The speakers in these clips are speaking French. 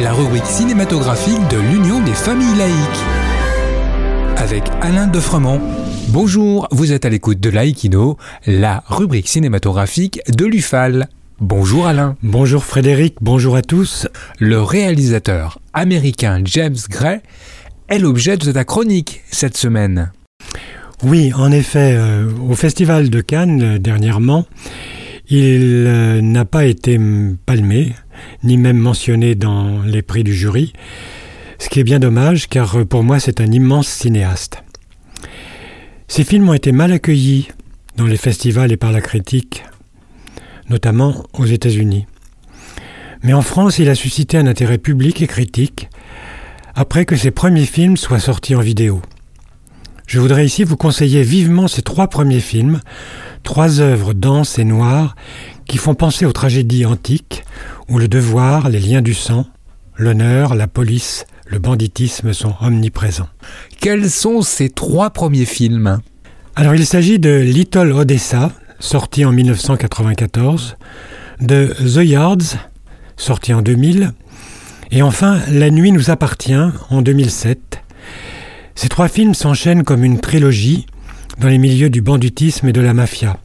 La rubrique cinématographique de l'Union des familles laïques. Avec Alain Defremont. Bonjour, vous êtes à l'écoute de Laïkino, la rubrique cinématographique de l'UFAL. Bonjour Alain. Bonjour Frédéric, bonjour à tous. Le réalisateur américain James Gray est l'objet de ta chronique cette semaine. Oui, en effet, euh, au Festival de Cannes euh, dernièrement, il euh, n'a pas été palmé, ni même mentionné dans les prix du jury, ce qui est bien dommage car pour moi c'est un immense cinéaste. Ses films ont été mal accueillis dans les festivals et par la critique, notamment aux États-Unis. Mais en France, il a suscité un intérêt public et critique après que ses premiers films soient sortis en vidéo. Je voudrais ici vous conseiller vivement ces trois premiers films, trois œuvres denses et noires qui font penser aux tragédies antiques où le devoir, les liens du sang, l'honneur, la police, le banditisme sont omniprésents. Quels sont ces trois premiers films? Alors il s'agit de Little Odessa, sorti en 1994, de The Yards, sorti en 2000, et enfin La nuit nous appartient en 2007, ces trois films s'enchaînent comme une trilogie dans les milieux du banditisme et de la mafia.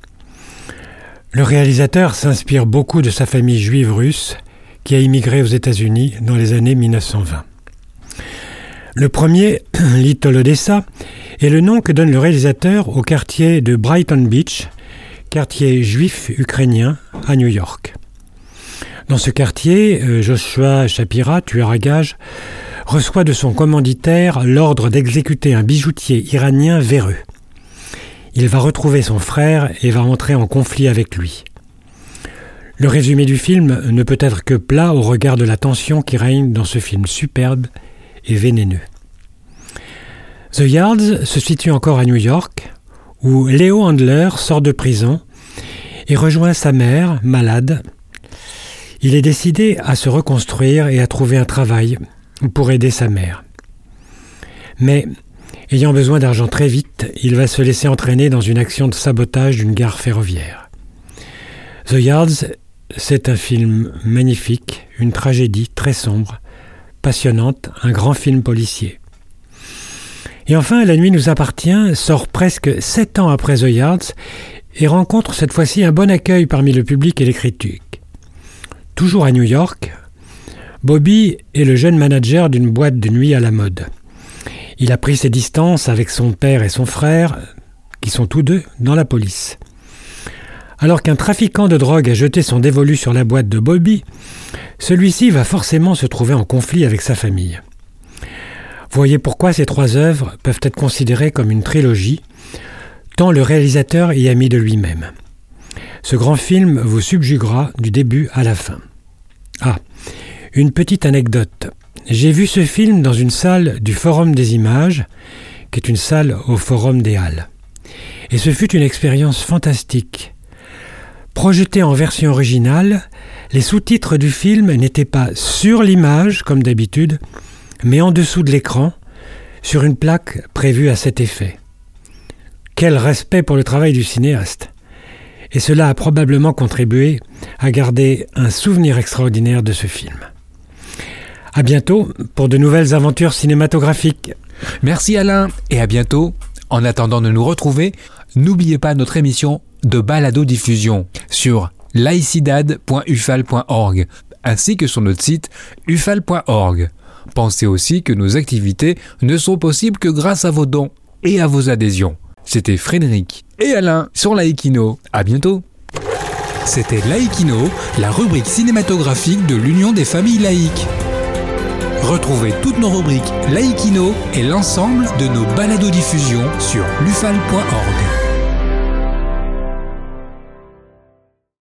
Le réalisateur s'inspire beaucoup de sa famille juive russe qui a immigré aux États-Unis dans les années 1920. Le premier, Little Odessa, est le nom que donne le réalisateur au quartier de Brighton Beach, quartier juif ukrainien à New York. Dans ce quartier, euh, Joshua Shapira, tueur à gages, reçoit de son commanditaire l'ordre d'exécuter un bijoutier iranien véreux. Il va retrouver son frère et va entrer en conflit avec lui. Le résumé du film ne peut être que plat au regard de la tension qui règne dans ce film superbe et vénéneux. The Yards se situe encore à New York, où Léo Handler sort de prison et rejoint sa mère, malade. Il est décidé à se reconstruire et à trouver un travail pour aider sa mère. Mais, ayant besoin d'argent très vite, il va se laisser entraîner dans une action de sabotage d'une gare ferroviaire. The Yards, c'est un film magnifique, une tragédie très sombre, passionnante, un grand film policier. Et enfin, La nuit nous appartient sort presque sept ans après The Yards et rencontre cette fois-ci un bon accueil parmi le public et les critiques. Toujours à New York, Bobby est le jeune manager d'une boîte de nuit à la mode. Il a pris ses distances avec son père et son frère, qui sont tous deux dans la police. Alors qu'un trafiquant de drogue a jeté son dévolu sur la boîte de Bobby, celui-ci va forcément se trouver en conflit avec sa famille. Voyez pourquoi ces trois œuvres peuvent être considérées comme une trilogie, tant le réalisateur y a mis de lui-même. Ce grand film vous subjuguera du début à la fin. Ah, une petite anecdote. J'ai vu ce film dans une salle du Forum des images, qui est une salle au Forum des Halles. Et ce fut une expérience fantastique. Projeté en version originale, les sous-titres du film n'étaient pas sur l'image, comme d'habitude, mais en dessous de l'écran, sur une plaque prévue à cet effet. Quel respect pour le travail du cinéaste Et cela a probablement contribué à garder un souvenir extraordinaire de ce film. À bientôt pour de nouvelles aventures cinématographiques. Merci Alain et à bientôt. En attendant de nous retrouver, n'oubliez pas notre émission de balado diffusion sur laicidad.ufal.org ainsi que sur notre site ufal.org. Pensez aussi que nos activités ne sont possibles que grâce à vos dons et à vos adhésions. C'était Frédéric et Alain sur Laïkino. À bientôt. C'était Laïkino, la rubrique cinématographique de l'Union des familles laïques. Retrouvez toutes nos rubriques Laïkino et l'ensemble de nos balados diffusions sur lufal.org.